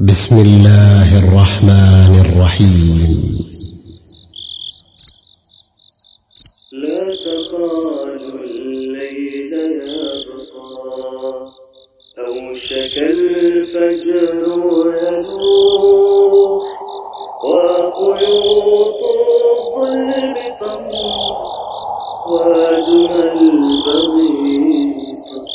بسم الله الرحمن الرحيم. لا تخالوا الليل يبقى أوشك الفجر يلوح وقيوط الظلم تمضي وأجمل البغي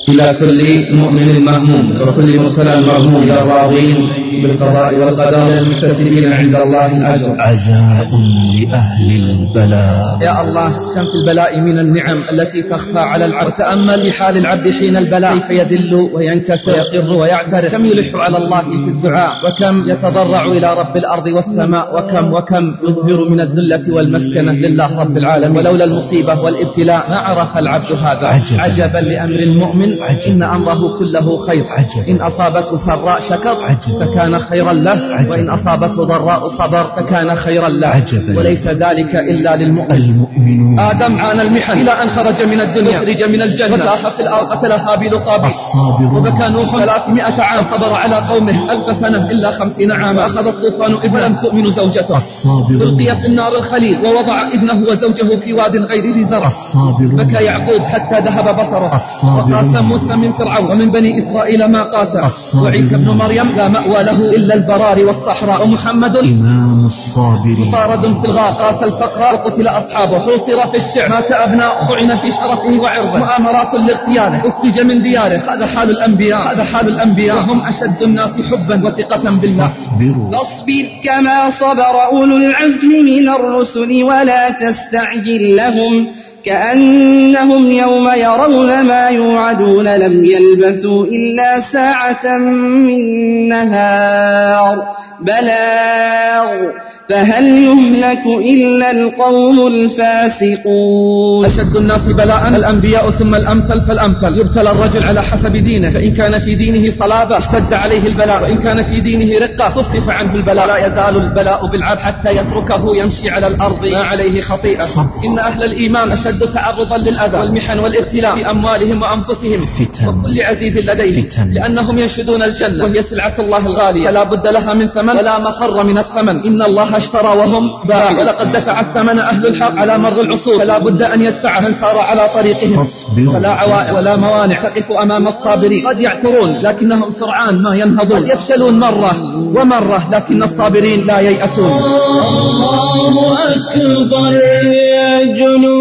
إلى كل مؤمن مهموم وكل مبتلى مغموم إلى الراضين بالقضاء والقدر المكتسبين عند الله الأجر. عزاء لأهل البلاء. يا الله كم في البلاء من النعم التي تخفى على العبد؟ وتأمل في حال العبد حين البلاء. كيف يذل وينكسر ويقر ويعترف؟ كم يلح على الله في الدعاء؟ وكم يتضرع إلى رب الأرض والسماء؟ وكم وكم يظهر من الذلة والمسكنة لله رب العالمين؟ ولولا المصيبة والابتلاء ما عرف العبد هذا. عجبا. عجبا لأمر المؤمن. عجبا. إن أمره كله خير. عجبا. إن أصابته سراء شكر عجبا. فكان خيرا له عجبا. وإن أصابته ضراء صبر فكان خيرا له. عجبا. وليس ذلك إلا للمؤمن. المؤمنون. آدم عانى المحن. إلى أن خرج من الدنيا. أخرج من الجنة. وتاه في الأرض قتل هابيل قابيل الصابرون. وبكى نوح ثلاثمائة عام صبر على قومه. ألف سنة إلا خمسين عاما. أخذ الطوفان ابن ولم تؤمن زوجته. الصابرون. ألقي في النار الخليل. ووضع ابنه وزوجه في واد غير ذي زرع. الصابرون. بكى يعقوب حتى ذهب بصره. الصابرون. وقاس موسى من فرعون. ومن بني إسرائيل ما قاس. الصابرون. وعيسى ابن مريم لا مأوى له. إلا البرار والصحراء. ومحمد إمام الصابرين. مطارد في الغار قاس الفقر وقتل أصحابه حوصر في الشعر. مات أبناء طعن في شرفه وعرضه. مؤامرات لاغتياله أخرج من دياره. هذا حال الأنبياء هذا حال الأنبياء. وهم أشد الناس حبا وثقة بالله. فاصبروا. فاصبر كما صبر أولو العزم من الرسل ولا تستعجل لهم. كأنهم يوم يرون ما يوعدون لم يلبثوا إلا ساعة من نهار. بلاغ. فهل يهلك إلا القوم الفاسقون؟ أشد الناس بلاء الأنبياء ثم الأمثل فالأمثل. يبتلى الرجل على حسب دينه فإن كان في دينه صلابة اشتد عليه البلاء. وإن كان في دينه رقة خفف عنه البلاء. لا يزال البلاء بالعبد حتى يتركه يمشي على الأرض. ما عليه خطيئة. إن أهل الإيمان أشد تعرضا للأذى والمحن والابتلاء في أموالهم وأنفسهم. فتن. وكل عزيز لديه. فتن. لأنهم ينشدون الجنة. وهي سلعة الله الغالية. فلا بد لها من ثمن ولا مفر من الثمن. إن الله أشترى وهم باع ولقد دفع الثمن أهل الحق على مر العصور. فلا بد أن يدفع من سار على طريقهم. فلا عوائق ولا موانع. تقف أمام الصابرين. قد يعثرون لكنهم سرعان ما ينهضون. قد يفشلون مرة ومرة لكن الصابرين لا ييأسون. الله أكبر يا جنود.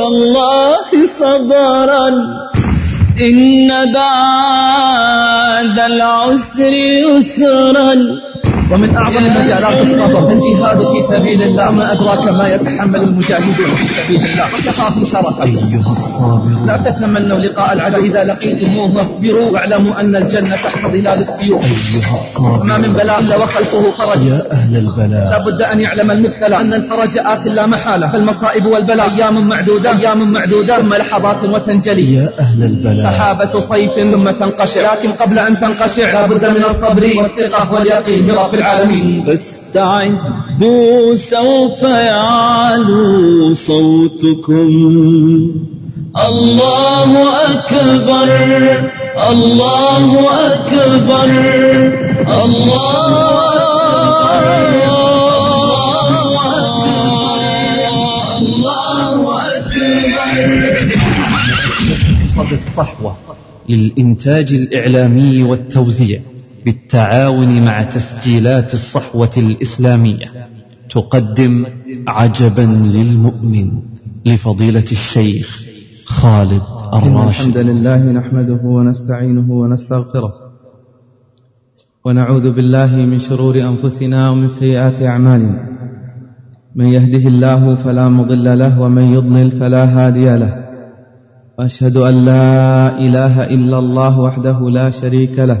الله صبرا. إن بعد العسر يسرا. ومن أعظم مجالات الصبر الجهاد في سبيل الله ما أدراك ما يتحمل المجاهدون في سبيل الله؟ وكفاهم شرفا أيها الصابرون لا تتمنوا لقاء العدو. إذا لقيتموه فاصبروا واعلموا أن الجنة تحت ظلال السيوف. أيها الصابرون من بلاء إلا وخلفه فرج يا أهل البلاء. لا بد أن يعلم المبتلى أن الفرج آت لا محالة. فالمصائب والبلاء أيام معدودة. أيام معدودة. ثم لحظات وتنجلي. يا أهل البلاء. سحابة صيف ثم تنقشع. لكن قبل أن تنقشع لا بد من الصبر والثقة واليقين. برب العالمين. فاستعدوا سوف يعلو صوتكم. الله أكبر الله أكبر الله الله أكبر. اقتصاد الصحوة للإنتاج الإعلامي والتوزيع. بالتعاون مع تسجيلات الصحوة الإسلامية تقدم عجبا للمؤمن لفضيلة الشيخ خالد إن الحمد الراشد لله نحمده ونستعينه ونستغفره ونعوذ بالله من شرور أنفسنا ومن سيئات أعمالنا. من يهده الله فلا مضل له ومن يضلل فلا هادي له. وأشهد أن لا إله إلا الله وحده لا شريك له.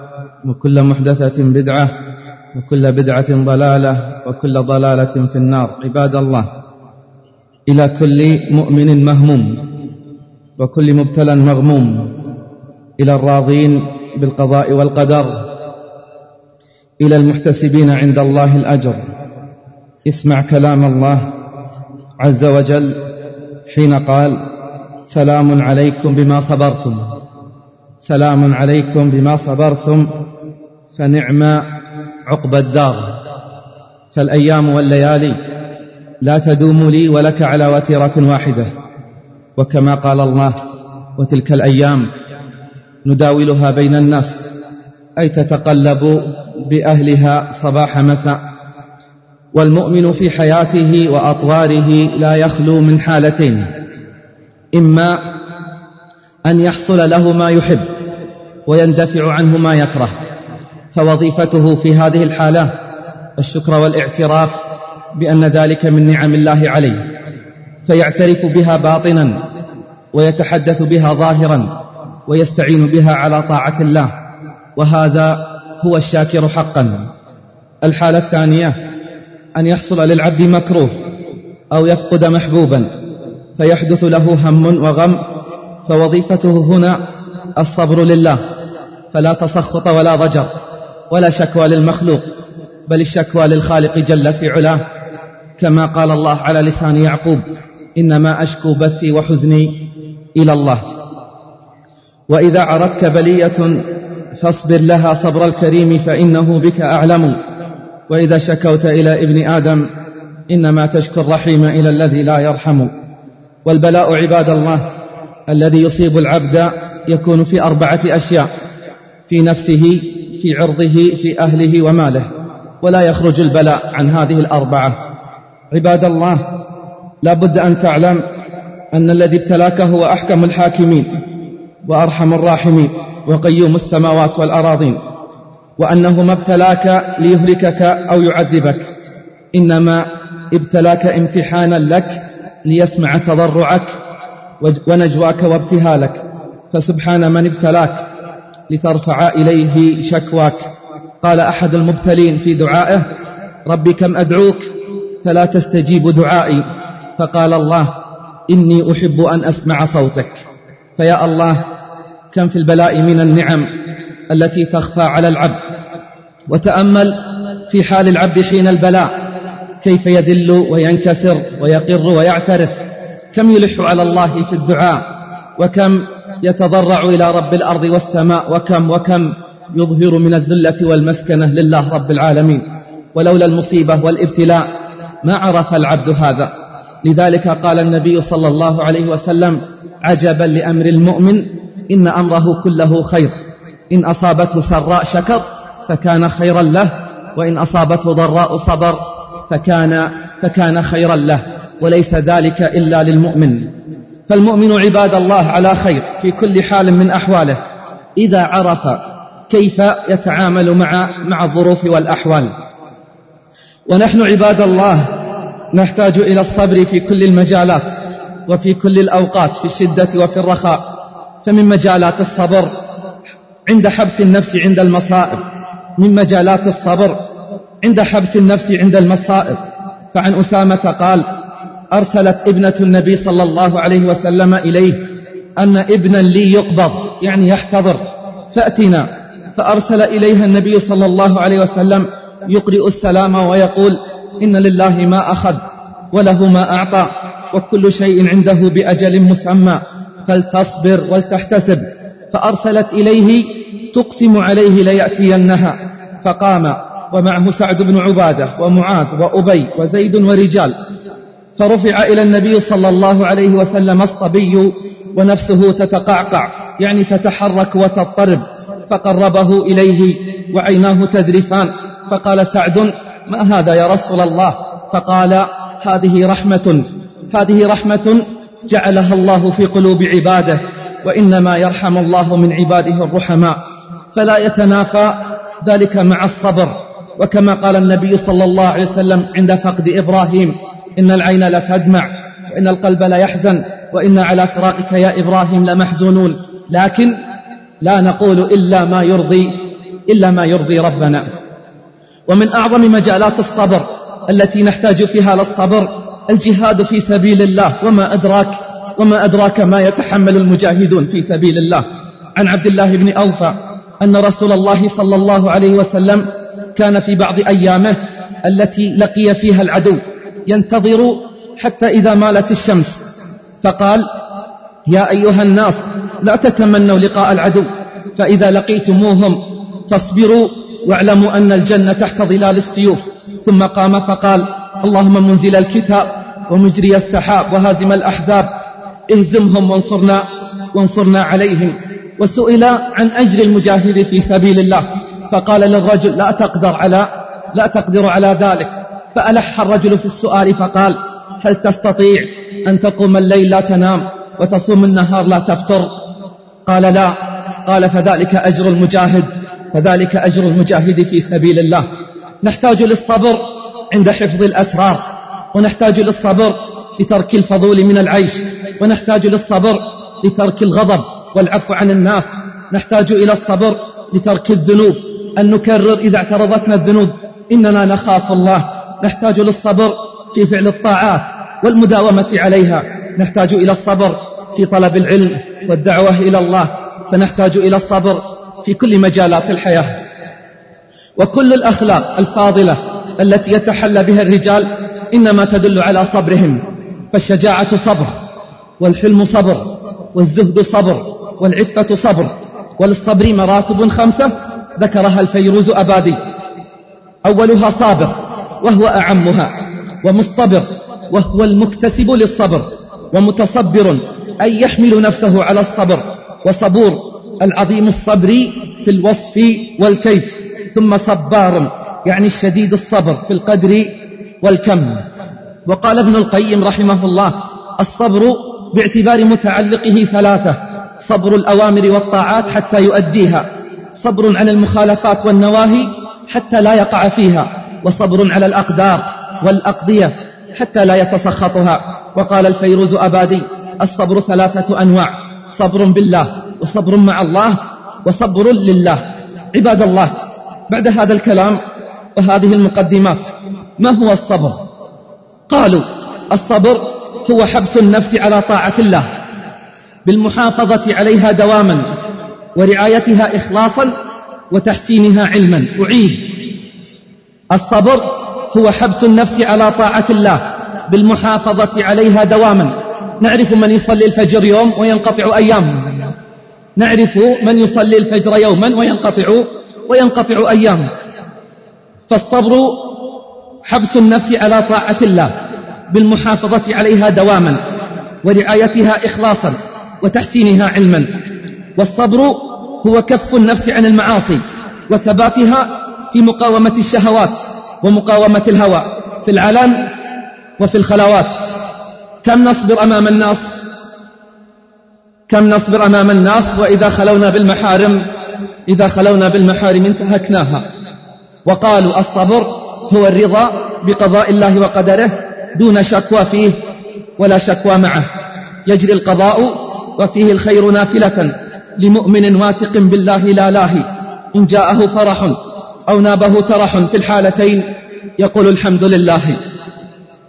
وكل محدثة بدعة وكل بدعة ضلالة وكل ضلالة في النار. عباد الله إلى كل مؤمن مهموم وكل مبتلى مغموم إلى الراضين بالقضاء والقدر إلى المحتسبين عند الله الأجر. اسمع كلام الله عز وجل حين قال سلام عليكم بما صبرتم سلام عليكم بما صبرتم فنعم عقب الدار. فالأيام والليالي لا تدوم لي ولك على وتيرة واحدة. وكما قال الله وتلك الأيام نداولها بين الناس أي تتقلب بأهلها صباح مساء. والمؤمن في حياته وأطواره لا يخلو من حالتين إما أن يحصل له ما يحب ويندفع عنه ما يكره فوظيفته في هذه الحالة الشكر والاعتراف بأن ذلك من نعم الله عليه فيعترف بها باطنا ويتحدث بها ظاهرا ويستعين بها على طاعة الله وهذا هو الشاكر حقا. الحالة الثانية أن يحصل للعبد مكروه أو يفقد محبوبا فيحدث له هم وغم فوظيفته هنا الصبر لله فلا تسخط ولا ضجر. ولا شكوى للمخلوق بل الشكوى للخالق جل في علاه. كما قال الله على لسان يعقوب إنما أشكو بثي وحزني إلى الله. وإذا عرتك بلية فاصبر لها صبر الكريم فإنه بك أعلم. وإذا شكوت إلى ابن آدم إنما تشكو الرحيم إلى الذي لا يرحم. والبلاء عباد الله الذي يصيب العبد يكون في أربعة أشياء في نفسه في عرضه في أهله وماله ولا يخرج البلاء عن هذه الأربعة. عباد الله لا بد أن تعلم أن الذي ابتلاك هو أحكم الحاكمين وأرحم الراحمين وقيوم السماوات والأراضين وأنه ما ابتلاك ليهلكك أو يعذبك. إنما ابتلاك امتحانا لك ليسمع تضرعك ونجواك وابتهالك. فسبحان من ابتلاك. لترفع إليه شكواك. قال أحد المبتلين في دعائه ربي كم أدعوك فلا تستجيب دعائي. فقال الله إني أحب أن أسمع صوتك. فيا الله كم في البلاء من النعم التي تخفى على العبد. وتأمل في حال العبد حين البلاء كيف يذل وينكسر ويقر ويعترف. كم يلح على الله في الدعاء وكم يتضرع إلى رب الأرض والسماء وكم وكم يظهر من الذلة والمسكنة لله رب العالمين. ولولا المصيبة والابتلاء ما عرف العبد هذا. لذلك قال النبي صلى الله عليه وسلم عجبا لأمر المؤمن إن أمره كله خير. إن أصابته سراء شكر فكان خيرا له وإن أصابته ضراء صبر فكان, فكان خيرا له. وليس ذلك إلا للمؤمن. فالمؤمن عباد الله على خير في كل حال من أحواله إذا عرف كيف يتعامل مع مع الظروف والأحوال. ونحن عباد الله نحتاج إلى الصبر في كل المجالات وفي كل الأوقات في الشدة وفي الرخاء فمن مجالات الصبر عند حبس النفس عند المصائب. من مجالات الصبر عند حبس النفس عند المصائب. فعن أسامة قال أرسلت ابنة النبي صلى الله عليه وسلم إليه أن ابنا لي يقبض يعني يحتضر. فأتنا فأرسل إليها النبي صلى الله عليه وسلم يقرئ السلام ويقول إن لله ما أخذ وله ما أعطى وكل شيء عنده بأجل مسمى فلتصبر ولتحتسب. فأرسلت إليه تقسم عليه ليأتينها فقام ومعه سعد بن عبادة ومعاذ وأبي وزيد ورجال. فرفع إلى النبي صلى الله عليه وسلم الصبي ونفسه تتقعقع يعني تتحرك وتضطرب فقربه إليه وعيناه تذرفان فقال سعد ما هذا يا رسول الله؟ فقال هذه رحمة هذه رحمة جعلها الله في قلوب عباده وإنما يرحم الله من عباده الرحماء فلا يتنافى ذلك مع الصبر وكما قال النبي صلى الله عليه وسلم عند فقد إبراهيم إن العين لتدمع وإن القلب ليحزن وإن على فراقك يا إبراهيم لمحزونون. لكن لا نقول إلا ما يرضي إلا ما يرضي ربنا. ومن أعظم مجالات الصبر التي نحتاج فيها للصبر الجهاد في سبيل الله وما أدراك وما أدراك ما يتحمل المجاهدون في سبيل الله. عن عبد الله بن أوفى أن رسول الله صلى الله عليه وسلم كان في بعض أيامه التي لقي فيها العدو. ينتظر حتى إذا مالت الشمس. فقال يا أيها الناس لا تتمنوا لقاء العدو. فإذا لقيتموهم فاصبروا واعلموا أن الجنة تحت ظلال السيوف. ثم قام فقال اللهم منزل الكتاب ومجري السحاب وهازم الأحزاب. اهزمهم وانصرنا وانصرنا عليهم. وسئل عن أجر المجاهد في سبيل الله. فقال للرجل لا تقدر على لا تقدر على ذلك. فألح الرجل في السؤال فقال هل تستطيع أن تقوم الليل لا تنام وتصوم النهار لا تفطر؟ قال لا. قال فذلك أجر المجاهد فذلك أجر المجاهد في سبيل الله. نحتاج للصبر عند حفظ الأسرار ونحتاج للصبر لترك الفضول من العيش ونحتاج للصبر لترك الغضب والعفو عن الناس. نحتاج إلى الصبر لترك الذنوب. أن نكرر إذا اعترضتنا الذنوب. إننا نخاف الله. نحتاج للصبر في فعل الطاعات والمداومة عليها. نحتاج إلى الصبر في طلب العلم والدعوة إلى الله. فنحتاج إلى الصبر في كل مجالات الحياة. وكل الأخلاق الفاضلة التي يتحلى بها الرجال إنما تدل على صبرهم. فالشجاعة صبر والحلم صبر والزهد صبر والعفة صبر وللصبر مراتب خمسة. ذكرها الفيروز أبادي. أولها صابر وهو أعمها ومصطبر وهو المكتسب للصبر ومتصبر أي يحمل نفسه على الصبر وصبور العظيم الصبر في الوصف والكيف ثم صبار يعني الشديد الصبر في القدر والكم. وقال ابن القيم رحمه الله الصبر باعتبار متعلقه ثلاثة صبر الأوامر والطاعات حتى يؤديها صبر عن المخالفات والنواهي حتى لا يقع فيها وصبر على الأقدار والأقضية حتى لا يتسخطها. وقال الفيروز أبادي الصبر ثلاثة أنواع صبر بالله وصبر مع الله وصبر لله. عباد الله بعد هذا الكلام وهذه المقدمات ما هو الصبر؟ قالوا الصبر هو حبس النفس على طاعة الله بالمحافظة عليها دواما ورعايتها إخلاصا وتحسينها علما. أعيد. الصبر هو حبس النفس على طاعة الله بالمحافظة عليها دواما. نعرف من يصلي الفجر يوم وينقطع أيام. نعرف من يصلي الفجر يوما وينقطع وينقطع أيام. فالصبر حبس النفس على طاعة الله بالمحافظة عليها دواما ورعايتها إخلاصا وتحسينها علما. والصبر هو كف النفس عن المعاصي وثباتها في مقاومة الشهوات ومقاومة الهوى في العلن وفي الخلوات. كم نصبر أمام الناس؟ كم نصبر أمام الناس وإذا خلونا بالمحارم؟ إذا خلونا بالمحارم انتهكناها. وقالوا الصبر هو الرضا بقضاء الله وقدره دون شكوى فيه ولا شكوى معه. يجري القضاء وفيه الخير نافلة لمؤمن واثق بالله لا لاهي. إن جاءه فرح أو نابه ترح في الحالتين يقول الحمد لله.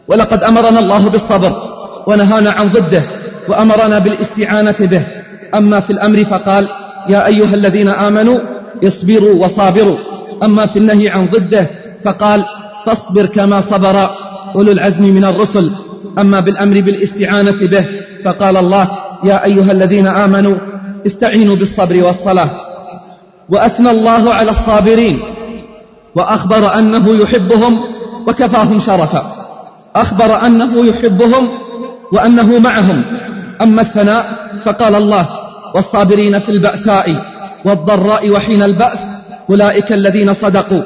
ولقد أمرنا الله بالصبر ونهانا عن ضده وأمرنا بالاستعانة به. أما في الأمر فقال يا أيها الذين آمنوا اصبروا وصابروا. أما في النهي عن ضده فقال فاصبر كما صبر أولو العزم من الرسل. أما بالأمر بالاستعانة به فقال الله يا أيها الذين آمنوا استعينوا بالصبر والصلاة. وأثنى الله على الصابرين. وأخبر أنه يحبهم وكفاهم شرفا. أخبر أنه يحبهم وأنه معهم. أما الثناء فقال الله والصابرين في البأساء والضراء وحين البأس أولئك الذين صدقوا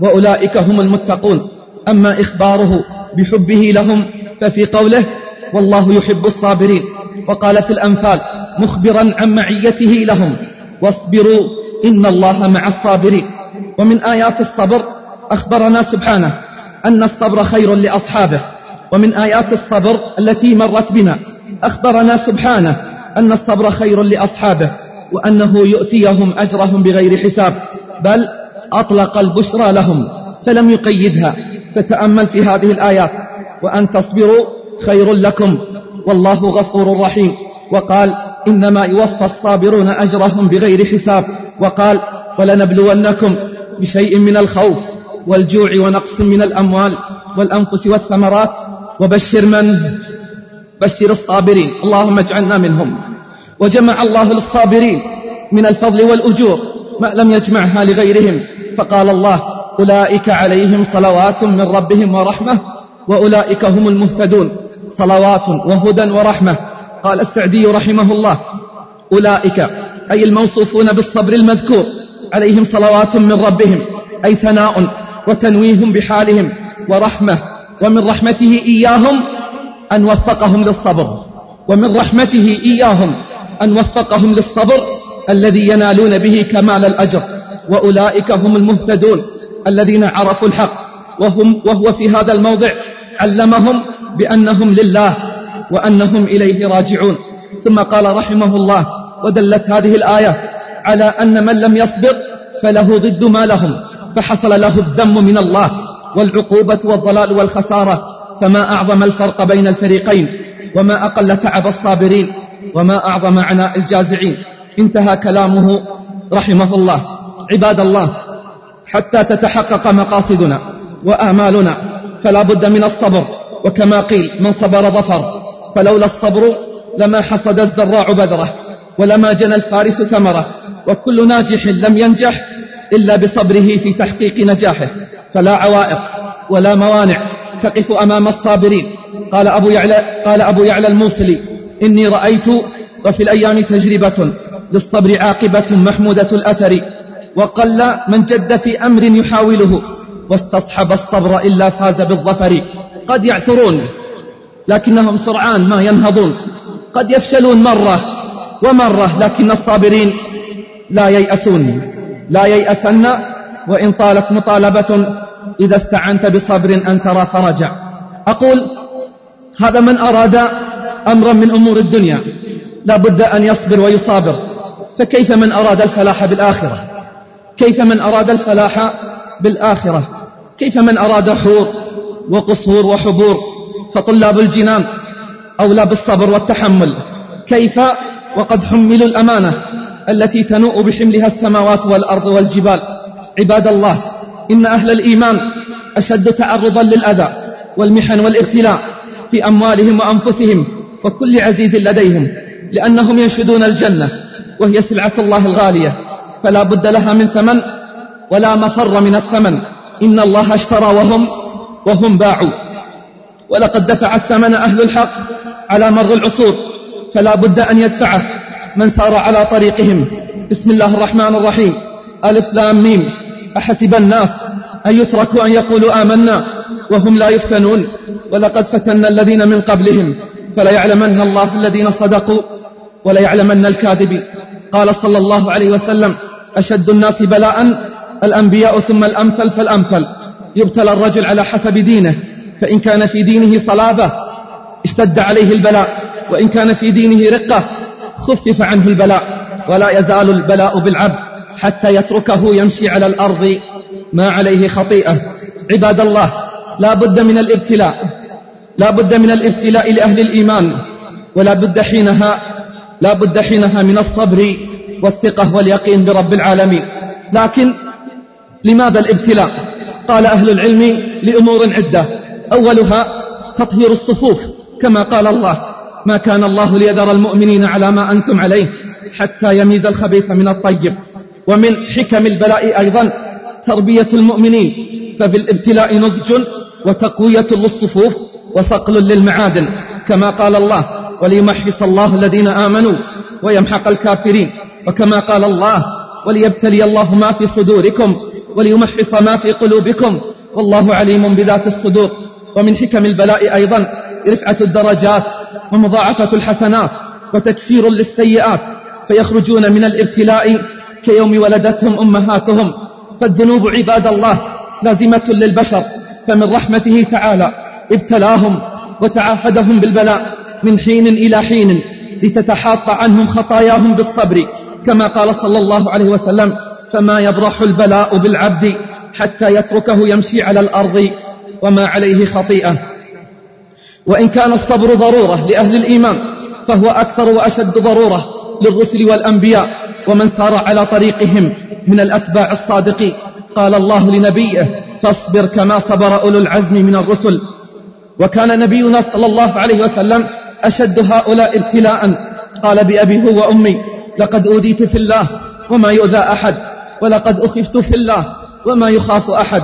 وأولئك هم المتقون. أما إخباره بحبه لهم ففي قوله والله يحب الصابرين. وقال في الأنفال مخبرا عن معيته لهم واصبروا إن الله مع الصابرين. ومن آيات الصبر أخبرنا سبحانه أن الصبر خير لأصحابه ومن آيات الصبر التي مرت بنا أخبرنا سبحانه أن الصبر خير لأصحابه وأنه يؤتيهم أجرهم بغير حساب بل أطلق البشرى لهم فلم يقيدها فتأمل في هذه الآيات وأن تصبروا خير لكم والله غفور رحيم وقال إنما يوفى الصابرون أجرهم بغير حساب وقال ولنبلونكم بشيء من الخوف والجوع ونقص من الأموال والأنفس والثمرات. وبشر من؟ بشر الصابرين. اللهم اجعلنا منهم. وجمع الله للصابرين من الفضل والأجور ما لم يجمعها لغيرهم. فقال الله أولئك عليهم صلوات من ربهم ورحمة وأولئك هم المهتدون. صلوات وهدى ورحمة. قال السعدي رحمه الله أولئك أي الموصوفون بالصبر المذكور عليهم صلوات من ربهم أي ثناء وتنويه بحالهم ورحمة ومن رحمته إياهم أن وفقهم للصبر ومن رحمته إياهم أن وفقهم للصبر الذي ينالون به كمال الأجر وأولئك هم المهتدون الذين عرفوا الحق وهم وهو في هذا الموضع علمهم بأنهم لله وأنهم إليه راجعون. ثم قال رحمه الله ودلت هذه الآية على أن من لم يصبر فله ضد ما لهم فحصل له الذم من الله والعقوبة والضلال والخسارة فما أعظم الفرق بين الفريقين وما أقل تعب الصابرين وما أعظم عناء الجازعين. انتهى كلامه رحمه الله. عباد الله حتى تتحقق مقاصدنا وآمالنا فلا بد من الصبر. وكما قيل من صبر ظفر فلولا الصبر لما حصد الزراع بذرة. ولما جنى الفارس ثمره وكل ناجح لم ينجح إلا بصبره في تحقيق نجاحه. فلا عوائق ولا موانع تقف أمام الصابرين. قال أبو يعلى, قال أبو يعلى الموصلي إني رأيت وفي الأيام تجربة للصبر عاقبة محمودة الأثر وقل من جد في أمر يحاوله واستصحب الصبر إلا فاز بالظفر. قد يعثرون لكنهم سرعان ما ينهضون. قد يفشلون مرة ومرة لكن الصابرين لا ييأسون لا ييأسن وإن طالت مطالبة إذا استعنت بصبر أن ترى فرجا أقول هذا من أراد أمرا من أمور الدنيا. لا بد أن يصبر ويصابر. فكيف من أراد الفلاح بالآخرة؟ كيف من أراد الفلاح بالآخرة؟ كيف من أراد حور وقصور وحبور؟ فطلاب الجنان أولى بالصبر والتحمل. كيف وقد حملوا الأمانة التي تنوء بحملها السماوات والأرض والجبال. عباد الله إن أهل الإيمان أشد تعرضا للأذى والمحن والابتلاء في أموالهم وأنفسهم وكل عزيز لديهم لأنهم ينشدون الجنة وهي سلعة الله الغالية. فلا بد لها من ثمن ولا مفر من الثمن. إن الله اشترى وهم وهم باعوا. ولقد دفع الثمن أهل الحق على مر العصور. فلا بد أن يدفعه من سار على طريقهم. بسم الله الرحمن الرحيم. ألف لام ميم. أحسب الناس أن يتركوا أن يقولوا آمنا وهم لا يفتنون. ولقد فتنا الذين من قبلهم فليعلمن الله الذين صدقوا وليعلمن الكاذبين قال صلى الله عليه وسلم أشد الناس بلاء الأنبياء ثم الأمثل فالأمثل. يبتلى الرجل على حسب دينه فإن كان في دينه صلابة اشتد عليه البلاء. وإن كان في دينه رقة خفف عنه البلاء ولا يزال البلاء بالعبد حتى يتركه يمشي على الأرض ما عليه خطيئة. عباد الله لا بد من الابتلاء لا بد من الابتلاء لأهل الإيمان ولا بد حينها لا بد حينها من الصبر والثقة واليقين برب العالمين. لكن لماذا الابتلاء؟ قال أهل العلم لأمور عدة. أولها تطهير الصفوف كما قال الله. ما كان الله ليذر المؤمنين على ما أنتم عليه حتى يميز الخبيث من الطيب. ومن حكم البلاء أيضا تربية المؤمنين ففي الابتلاء نزج وتقوية للصفوف وصقل للمعادن كما قال الله وليمحص الله الذين آمنوا ويمحق الكافرين وكما قال الله وليبتلي الله ما في صدوركم وليمحص ما في قلوبكم والله عليم بذات الصدور. ومن حكم البلاء أيضا رفعة الدرجات ومضاعفة الحسنات وتكفير للسيئات فيخرجون من الابتلاء كيوم ولدتهم أمهاتهم. فالذنوب عباد الله لازمة للبشر فمن رحمته تعالى ابتلاهم وتعاهدهم بالبلاء من حين إلى حين لتتحاط عنهم خطاياهم بالصبر. كما قال صلى الله عليه وسلم فما يبرح البلاء بالعبد حتى يتركه يمشي على الأرض وما عليه خطيئة. وإن كان الصبر ضرورة لأهل الإيمان فهو أكثر وأشد ضرورة للرسل والأنبياء ومن سار على طريقهم من الأتباع الصادقين. قال الله لنبيه فاصبر كما صبر أولو العزم من الرسل وكان نبينا صلى الله عليه وسلم أشد هؤلاء ابتلاء. قال بأبي هو وأمي لقد أوذيت في الله وما يؤذى أحد ولقد أخفت في الله وما يخاف أحد.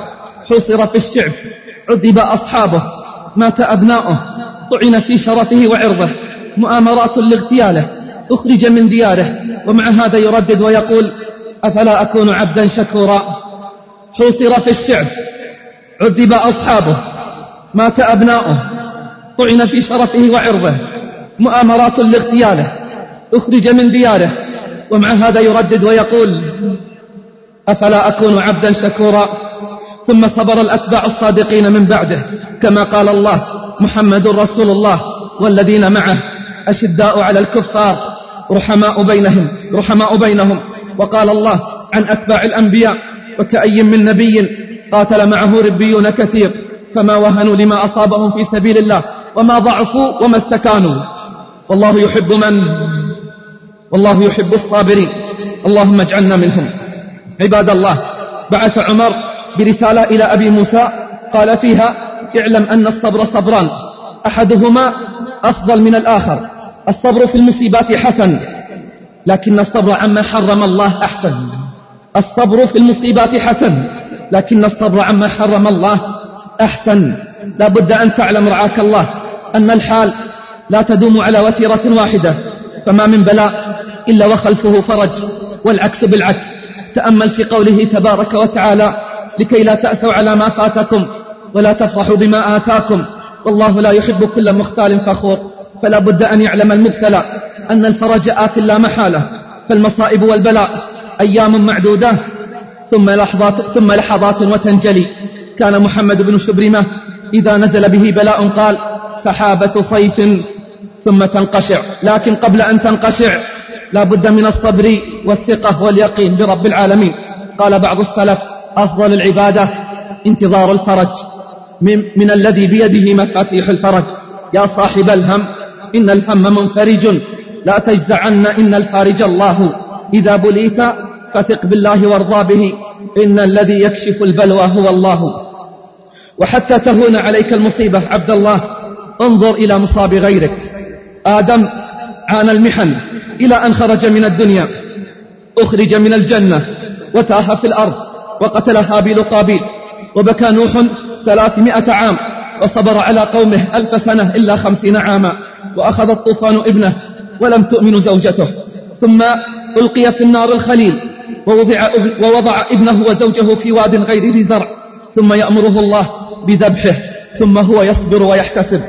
حصر في الشعب عذب أصحابه مات أبناؤه طعن في شرفه وعرضه مؤامرات لاغتياله أخرج من دياره ومع هذا يردد ويقول أفلا أكون عبدا شكورا؟ حوصر في الشعب عذب أصحابه مات أبناؤه طعن في شرفه وعرضه مؤامرات لاغتياله أخرج من دياره ومع هذا يردد ويقول أفلا أكون عبدا شكورا؟ ثم صبر الأتباع الصادقين من بعده كما قال الله محمد رسول الله والذين معه أشداء على الكفار رحماء بينهم رحماء بينهم. وقال الله عن أتباع الأنبياء وكأي من نبي قاتل معه ربيون كثير فما وهنوا لما أصابهم في سبيل الله وما ضعفوا وما استكانوا. والله يحب من؟ والله يحب الصابرين. اللهم اجعلنا منهم. عباد الله بعث عمر برسالة إلى أبي موسى قال فيها اعلم أن الصبر صبران. أحدهما أفضل من الآخر. الصبر في المصيبات حسن لكن الصبر عما حرم الله أحسن. الصبر في المصيبات حسن لكن الصبر عما حرم الله أحسن. لا بد أن تعلم رعاك الله أن الحال لا تدوم على وتيرة واحدة. فما من بلاء إلا وخلفه فرج والعكس بالعكس. تأمل في قوله تبارك وتعالى لكي لا تأسوا على ما فاتكم ولا تفرحوا بما آتاكم. والله لا يحب كل مختال فخور. فلا بد أن يعلم المبتلى أن الفرج آت لا محالة. فالمصائب والبلاء أيام معدودة. ثم لحظات, ثم لحظات وتنجلي. كان محمد بن شبرمة إذا نزل به بلاء قال سحابة صيف. ثم تنقشع. لكن قبل أن تنقشع لا بد من الصبر والثقة واليقين برب العالمين. قال بعض السلف أفضل العبادة انتظار الفرج. من, من الذي بيده مفاتيح الفرج. يا صاحب الهم إن الهم منفرج. لا تجزعن إن الفارج الله. إذا بليت فثق بالله وارضى به. إن الذي يكشف البلوى هو الله. وحتى تهون عليك المصيبة عبد الله انظر إلى مصاب غيرك. آدم عانى المحن إلى أن خرج من الدنيا. أخرج من الجنة وتاه في الأرض. وقتل هابيل قابيل وبكى نوح ثلاثمائة عام وصبر على قومه ألف سنة إلا خمسين عاما وأخذ الطوفان ابنه ولم تؤمن زوجته. ثم ألقي في النار الخليل ووضع, ووضع ابنه وزوجه في واد غير ذي زرع ثم يأمره الله بذبحه ثم هو يصبر ويحتسب.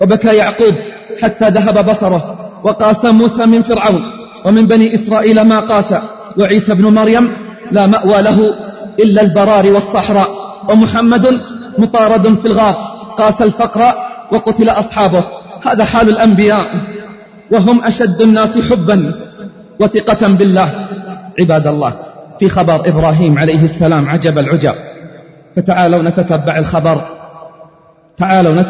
وبكى يعقوب حتى ذهب بصره وقاس موسى من فرعون ومن بني إسرائيل ما قاس وعيسى بن مريم لا مأوى له إلا البرار والصحراء. ومحمد مطارد في الغار. قاس الفقر وقتل أصحابه. هذا حال الأنبياء. وهم أشد الناس حبا وثقة بالله. عباد الله في خبر إبراهيم عليه السلام عجب العجب. فتعالوا نتتبع الخبر. تعالوا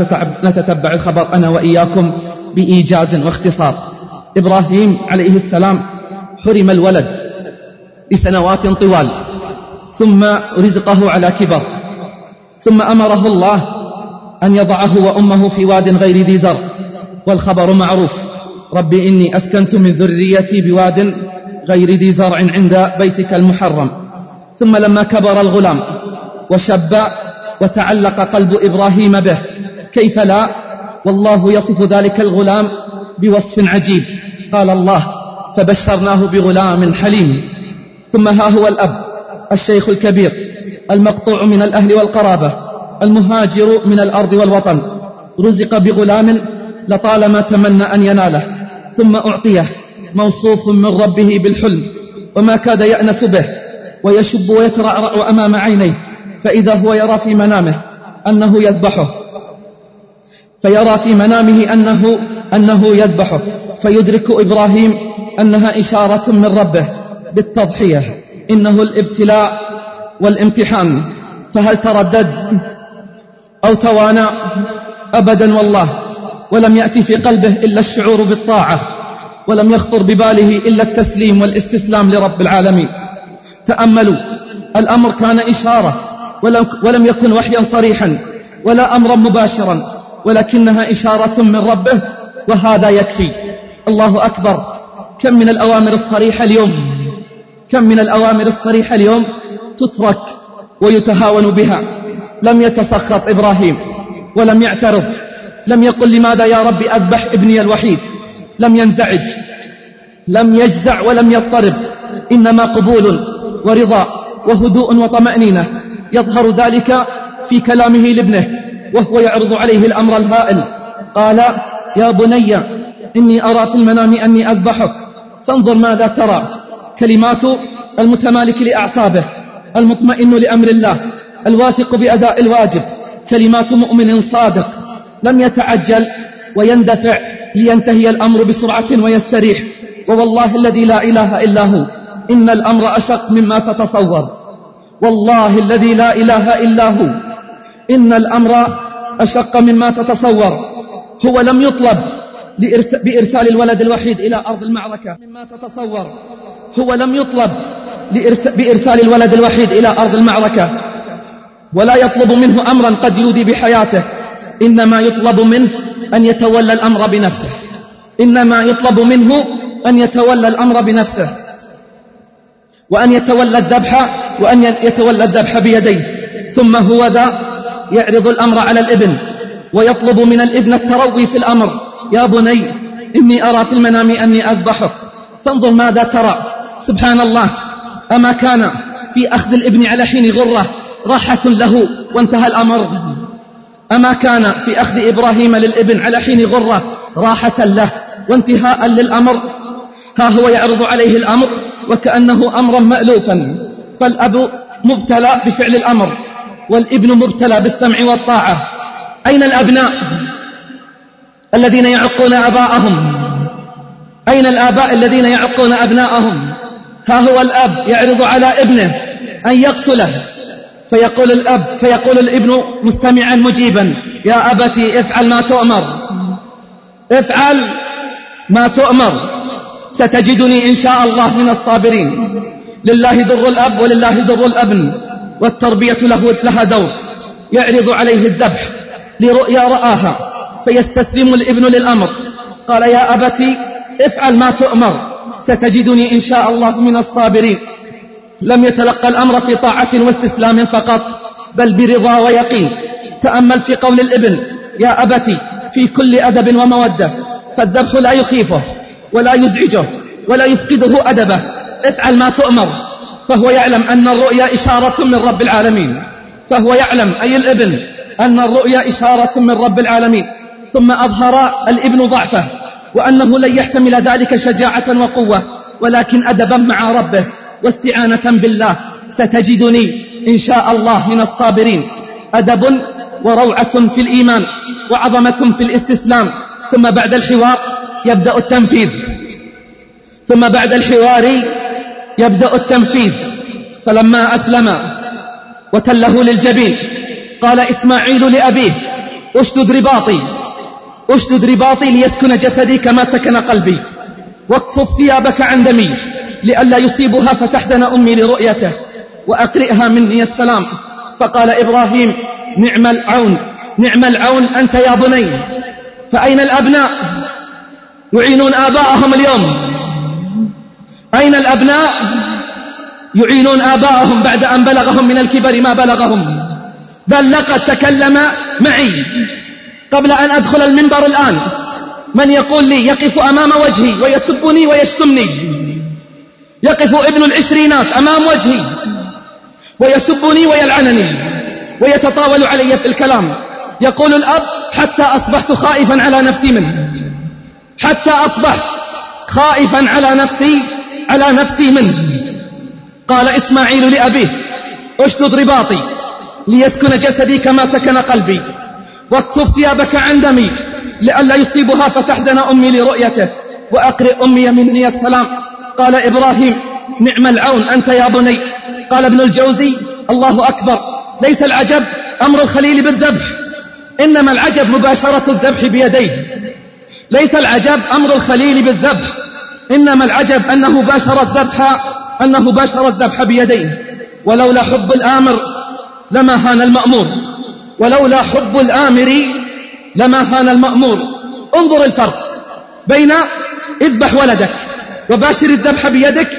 نتتبع الخبر أنا وإياكم بإيجاز واختصار. إبراهيم عليه السلام حرم الولد لسنوات طوال. ثم رزقه على كبر. ثم أمره الله أن يضعه وأمه في واد غير ذي زر والخبر معروف. رب إني أسكنت من ذريتي بواد غير ذي زرع عند بيتك المحرم. ثم لما كبر الغلام وشب وتعلق قلب إبراهيم به كيف لا؟ والله يصف ذلك الغلام بوصف عجيب. قال الله فبشرناه بغلام حليم. ثم ها هو الأب. الشيخ الكبير المقطوع من الأهل والقرابة المهاجر من الأرض والوطن. رزق بغلام لطالما تمنى أن يناله ثم أعطيه موصوف من ربه بالحلم. وما كاد يأنس به ويشب ويترعرع أمام عينيه فإذا هو يرى في منامه أنه يذبحه. فيرى في منامه أنه, أنه يذبحه. فيدرك إبراهيم أنها إشارة من ربه بالتضحية. إنه الابتلاء والامتحان فهل تردد أو توانى؟ أبدا والله ولم يأتي في قلبه إلا الشعور بالطاعة ولم يخطر بباله إلا التسليم والاستسلام لرب العالمين. تأملوا الأمر كان إشارة ولم, يكن وحيا صريحا ولا أمرا مباشرا ولكنها إشارة من ربه وهذا يكفي. الله أكبر. كم من الأوامر الصريحة اليوم؟ كم من الأوامر الصريحة اليوم تترك ويتهاون بها. لم يتسخط إبراهيم ولم يعترض لم يقل لماذا يا رب أذبح ابني الوحيد. لم ينزعج لم يجزع ولم يضطرب إنما قبول ورضا وهدوء وطمأنينة. يظهر ذلك في كلامه لابنه وهو يعرض عليه الأمر الهائل. قال يا بني إني أرى في المنام أني أذبحك فانظر ماذا ترى. كلمات المتمالك لأعصابه المطمئن لأمر الله الواثق بأداء الواجب. كلمات مؤمن صادق لم يتعجل ويندفع لينتهي الأمر بسرعة ويستريح. ووالله الذي لا إله إلا هو إن الأمر أشق مما تتصور. والله الذي لا إله إلا هو إن الأمر أشق مما تتصور. هو لم يطلب بإرسال الولد الوحيد إلى أرض المعركة. مما تتصور. هو لم يطلب بإرسال الولد الوحيد إلى أرض المعركة. ولا يطلب منه أمرا قد يودي بحياته. إنما يطلب منه أن يتولى الأمر بنفسه. إنما يطلب منه أن يتولى الأمر بنفسه. وأن يتولى الذبح وأن يتولى الذبح بيديه. ثم هو ذا يعرض الأمر على الإبن. ويطلب من الإبن التروي في الأمر. يا بني إني أرى في المنام أني أذبحك. فانظر ماذا ترى. سبحان الله أما كان في أخذ الإبن على حين غرة راحة له وانتهى الأمر. أما كان في أخذ إبراهيم للإبن على حين غرة راحة له وانتهاء للأمر. ها هو يعرض عليه الأمر وكأنه أمرا مألوفا. فالأب مبتلى بفعل الأمر والإبن مبتلى بالسمع والطاعة. أين الأبناء الذين يعقون أباءهم؟ أين الآباء الذين يعقون أبناءهم؟ ها هو الأب يعرض على ابنه أن يقتله. فيقول الأب فيقول الابن مستمعا مجيبا يا أبتي افعل ما تؤمر. افعل ما تؤمر. ستجدني إن شاء الله من الصابرين. لله در الأب ولله در الأبن والتربية له لها دور. يعرض عليه الذبح لرؤيا رآها فيستسلم الابن للأمر. قال يا أبتي افعل ما تؤمر. ستجدني إن شاء الله من الصابرين. لم يتلقى الأمر في طاعة واستسلام فقط بل برضا ويقين. تأمل في قول الإبن يا أبتي في كل أدب ومودة فالذبح لا يخيفه ولا يزعجه ولا يفقده أدبه. افعل ما تؤمر. فهو يعلم أن الرؤيا إشارة من رب العالمين. فهو يعلم أي الإبن أن الرؤيا إشارة من رب العالمين. ثم أظهر الإبن ضعفه. وأنه لن يحتمل ذلك شجاعة وقوة ولكن أدبا مع ربه واستعانة بالله ستجدني إن شاء الله من الصابرين. أدب وروعة في الإيمان وعظمة في الاستسلام. ثم بعد الحوار يبدأ التنفيذ. ثم بعد الحوار يبدأ التنفيذ. فلما أسلم وتله للجبين قال إسماعيل لأبيه أشدد رباطي. أشدد رباطي ليسكن جسدي كما سكن قلبي. واكفف ثيابك عن دمي لئلا يصيبها فتحزن أمي لرؤيته وأقرئها مني السلام. فقال إبراهيم نعم العون نعم العون أنت يا بني. فأين الأبناء؟ يعينون آباءهم اليوم. أين الأبناء؟ يعينون آباءهم بعد أن بلغهم من الكبر ما بلغهم. بل لقد تكلم معي. قبل أن أدخل المنبر الآن. من يقول لي يقف أمام وجهي ويسبني ويشتمني. يقف ابن العشرينات أمام وجهي ويسبني ويلعنني ويتطاول علي في الكلام. يقول الأب حتى أصبحت خائفا على نفسي منه. حتى أصبحت خائفا على نفسي على نفسي منه. قال إسماعيل لأبيه اشتد رباطي ليسكن جسدي كما سكن قلبي. واكف ثيابك عن دمي لئلا يصيبها فتحزن أمي لرؤيته وأقرئ أمي مني السلام. قال إبراهيم نعم العون أنت يا بني. قال ابن الجوزي الله أكبر. ليس العجب أمر الخليل بالذبح إنما العجب مباشرة الذبح بيديه. ليس العجب أمر الخليل بالذبح إنما العجب أنه باشر الذبح أنه باشر الذبح بيديه. ولولا حب الآمر لما هان المأمور. ولولا حب الآمر لما هان المأمور. انظر الفرق بين اذبح ولدك وباشر الذبح بيدك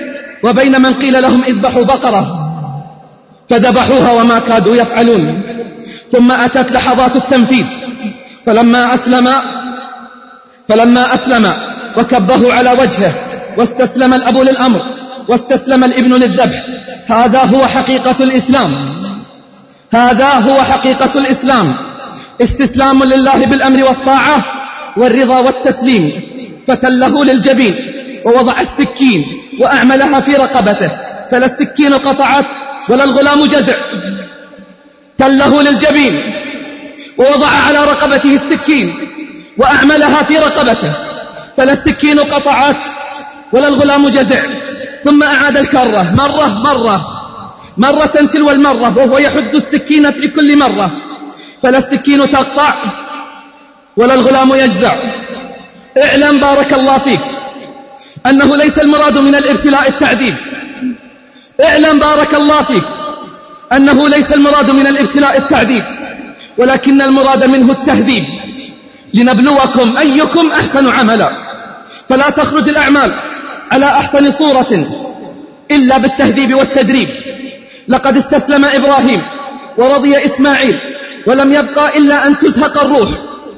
وبين من قيل لهم اذبحوا بقرة فذبحوها وما كادوا يفعلون. ثم أتت لحظات التنفيذ. فلما أسلم فلما أسلم وكبه على وجهه واستسلم الأب للأمر واستسلم الابن للذبح هذا هو حقيقة الإسلام. هذا هو حقيقة الإسلام. استسلام لله بالأمر والطاعة والرضا والتسليم. فتله للجبين ووضع السكين وأعملها في رقبته. فلا السكين قطعت ولا الغلام جزع. تله للجبين ووضع على رقبته السكين وأعملها في رقبته. فلا السكين قطعت ولا الغلام جزع. ثم أعاد الكرة مرة مرة مرة تلو المرة وهو يحد السكين في كل مرة. فلا السكين تقطع ولا الغلام يجزع. اعلم بارك الله فيك أنه ليس المراد من الابتلاء التعذيب اعلم بارك الله فيك أنه ليس المراد من الابتلاء التعذيب ولكن المراد منه التهذيب. لنبلوكم أيكم أحسن عملا. فلا تخرج الأعمال على أحسن صورة إلا بالتهذيب والتدريب. لقد استسلم إبراهيم ورضي إسماعيل ولم يبقى إلا أن تزهق الروح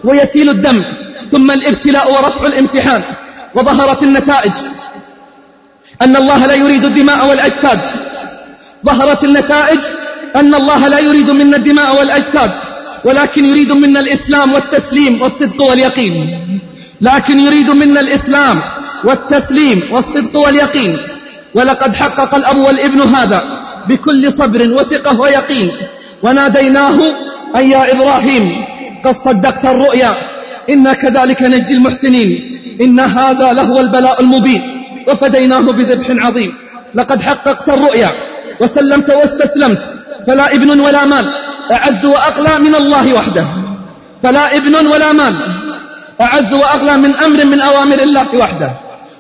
ويسيل الدم ثم الابتلاء ورفع الامتحان وظهرت النتائج. أن الله لا يريد الدماء والأجساد. ظهرت النتائج أن الله لا يريد منا الدماء والأجساد ولكن يريد منا الإسلام والتسليم والصدق واليقين. لكن يريد منا الإسلام والتسليم والصدق واليقين. ولقد حقق الأب والابن هذا. بكل صبر وثقة ويقين. وناديناه أي يا إبراهيم قد صدقت الرؤيا. إنا كذلك نجزي المحسنين. إن هذا لهو البلاء المبين. وفديناه بذبح عظيم. لقد حققت الرؤيا وسلمت واستسلمت. فلا ابن ولا مال أعز وأغلى من الله وحده. فلا ابن ولا مال أعز وأغلى من أمر من أوامر الله وحده.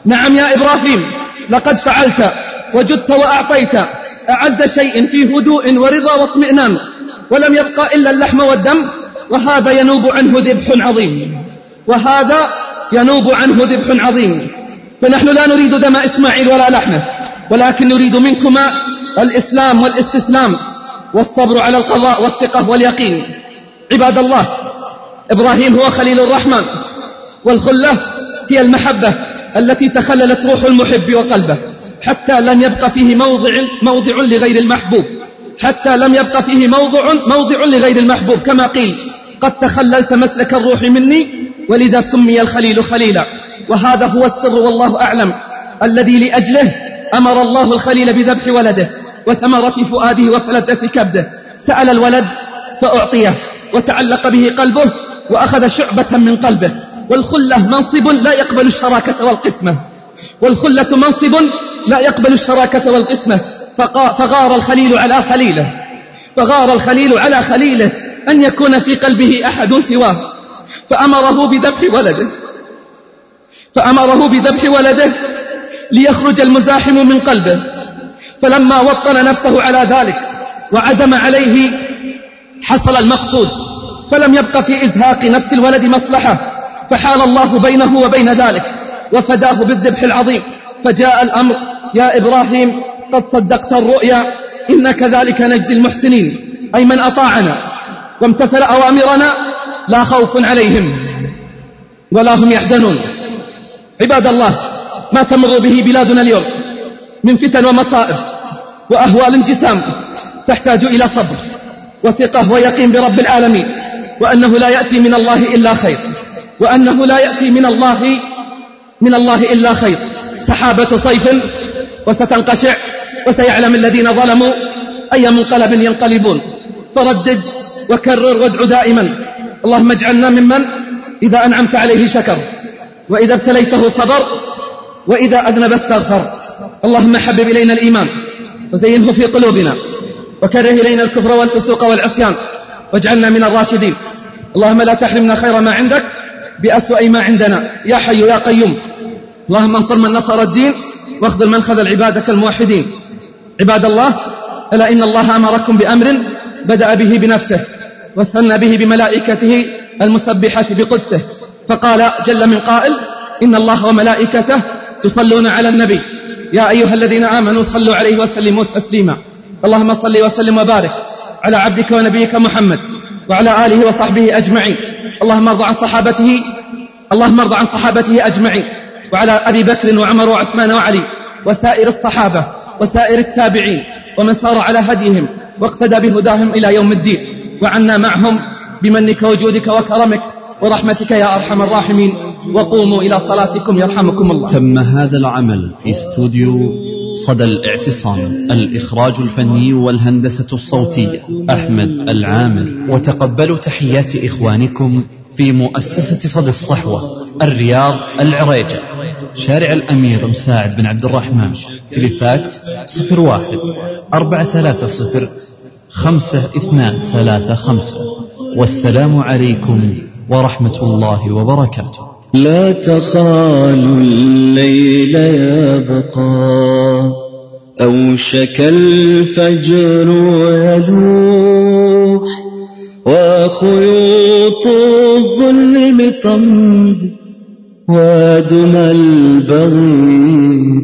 نعم يا إبراهيم لقد فعلت وجدت وأعطيت. أعز شيء فيه هدوء ورضا واطمئنان ولم يبقى إلا اللحم والدم وهذا ينوب عنه ذبح عظيم. وهذا ينوب عنه ذبح عظيم. فنحن لا نريد دم إسماعيل ولا لحمه ولكن نريد منكما الإسلام والاستسلام والصبر على القضاء والثقة واليقين. عباد الله إبراهيم هو خليل الرحمن والخلة هي المحبة التي تخللت روح المحب وقلبه. حتى لم يبق فيه موضع, موضع لغير المحبوب. حتى لم يبق فيه موضع, موضع لغير المحبوب. كما قيل قد تخللت مسلك الروح مني ولذا سمي الخليل خليلا. وهذا هو السر والله أعلم. الذي لأجله أمر الله الخليل بذبح ولده وثمرة فؤاده وفلذة كبده. سأل الولد فأعطيه وتعلق به قلبه وأخذ شعبة من قلبه. والخلة منصب لا يقبل الشراكة والقسمة. والخلة منصب لا يقبل الشراكة والقسمة فغار الخليل على خليله فغار الخليل على خليله أن يكون في قلبه أحد سواه. فأمره بذبح ولده فأمره بذبح ولده ليخرج المزاحم من قلبه. فلما وطن نفسه على ذلك وعزم عليه حصل المقصود. فلم يبق في إزهاق نفس الولد مصلحة فحال الله بينه وبين ذلك. وفداه بالذبح العظيم. فجاء الأمر يا إبراهيم قد صدقت الرؤيا إن كذلك نجزي المحسنين. أي من أطاعنا وامتثل أوامرنا لا خوف عليهم ولا هم يحزنون. عباد الله ما تمر به بلادنا اليوم من فتن ومصائب وأهوال انجسام تحتاج إلى صبر وثقة ويقين برب العالمين وأنه لا يأتي من الله إلا خير وأنه لا يأتي من الله من الله إلا خير. سحابة صيف وستنقشع وسيعلم الذين ظلموا أي منقلب ينقلبون. فردد وكرر وادع دائما. اللهم اجعلنا ممن إذا أنعمت عليه شكر وإذا ابتليته صبر وإذا أذنب استغفر. اللهم حبب إلينا الإيمان وزينه في قلوبنا وكره إلينا الكفر والفسوق والعصيان واجعلنا من الراشدين. اللهم لا تحرمنا خير ما عندك بأسوأ ما عندنا. يا حي يا قيوم. اللهم انصر من نصر الدين واخذل من خذل عبادك الموحدين. عباد الله ألا إن الله أمركم بأمر بدأ به بنفسه وثنى به بملائكته المسبحة بقدسه. فقال جل من قائل إن الله وملائكته يصلون على النبي. يا أيها الذين آمنوا صلوا عليه وسلموا تسليما. اللهم صل وسلم وبارك على عبدك ونبيك محمد. وعلى آله وصحبه أجمعين. اللهم ارض عن صحابته اللهم ارض عن صحابته أجمعين. وعلى أبي بكر وعمر وعثمان وعلي وسائر الصحابة وسائر التابعين ومن سار على هديهم واقتدى بهداهم إلى يوم الدين. وعنا معهم بمنك وجودك وكرمك ورحمتك يا أرحم الراحمين. وقوموا إلى صلاتكم يرحمكم الله. تم هذا العمل في استوديو صدى الاعتصام الإخراج الفني والهندسة الصوتية أحمد العامر. وتقبلوا تحيات إخوانكم في مؤسسة صدى الصحوة الرياض العريجة. شارع الأمير مساعد بن عبد الرحمن. خمسة اثنان ثلاثة خمسة. والسلام عليكم ورحمة الله وبركاته. لا تخالوا الليل يبقى أوشك الفجر يلوح وخيوط الظلم تمضي ودم البغي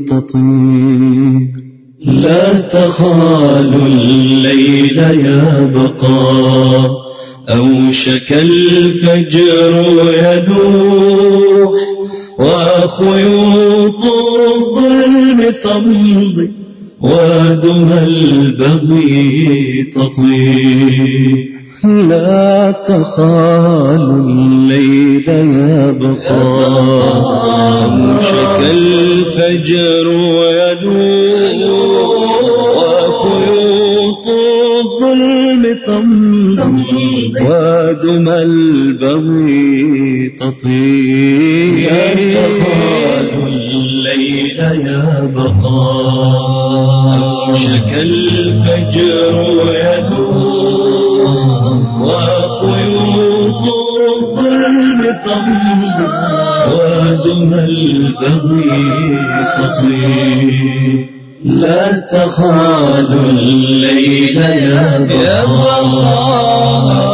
تطير. لا تخالوا الليل يبقى أوشك الفجر يلوح وخيوط الظلم تمضي ودم البغي تطير. لا تخالوا الليل يبقى أوشك الفجر يلوح وخيوط الظلم تمضي ودم البغي تطير. لا تخالوا الليل يبقى أوشك الفجر يلوح وخيوط الظلم تمضي ودم البغي تطير. لا تخالوا الليل يبقى شك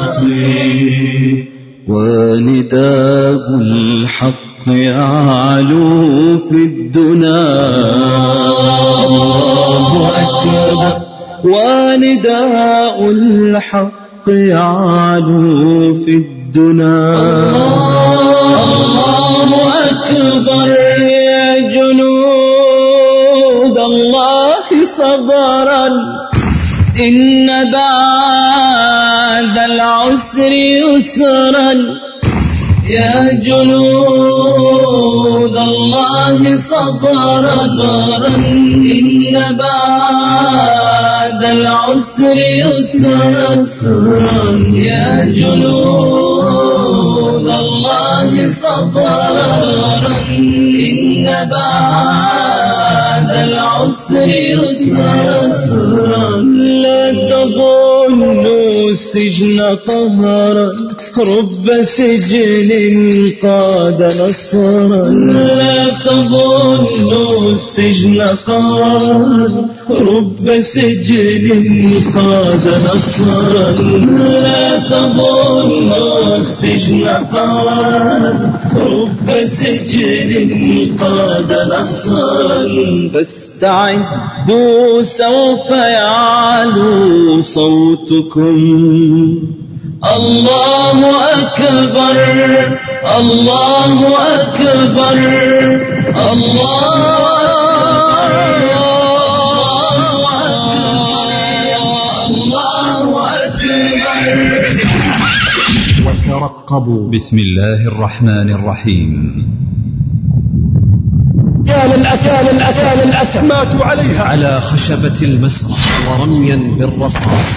تطير ونداء الحق يعلو في الدنا. الله أكبر ونداء الحق يعلو في الدنا. الله أكبر يا جنود الله صبرا. إن بعد العسر يسرا يا جنود الله صبرا إن بعد العسر يسرا يا جنود الله صبرا إن بعد العسر يسرا لا تظنوا السجن قهرا رب سجن قاد نصرا. لا تظنوا السجن قهرا رب سجن قاد نصرا. لا تظنوا السجن قهرا رب سجن قاد نصرا. فاستعدوا سوف يعلو صوتكم. الله أكبر الله أكبر الله وترقبوا. بسم الله الرحمن الرحيم. يا للأسف يا للأسف يا للأسف ماتوا عليها. على خشبة المسرح ورميا بالرصاص